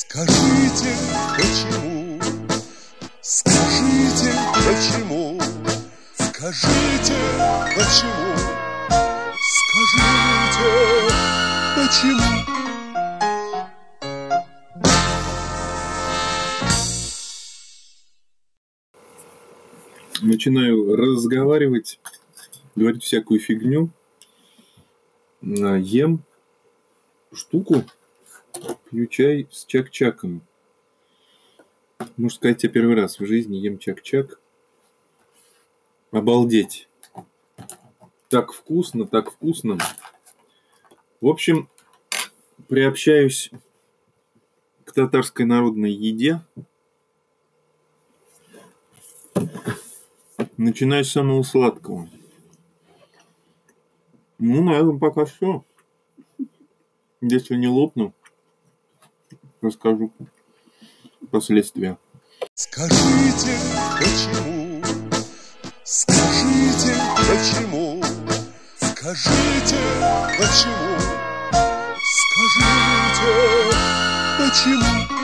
Скажите, почему? Скажите, почему? Скажите, почему? Скажите, почему? Начинаю разговаривать, говорить всякую фигню. А, Ем штуку, пью чай с чак-чаком. Можно сказать, я первый раз в жизни ем чак-чак. Обалдеть. Так вкусно, так вкусно. В общем, приобщаюсь к татарской народной еде. Начинаю с самого сладкого. Ну, на этом пока все. Если не лопну, расскажу последствия. Скажите, почему? Скажите, почему? Скажите, почему? Скажите, почему?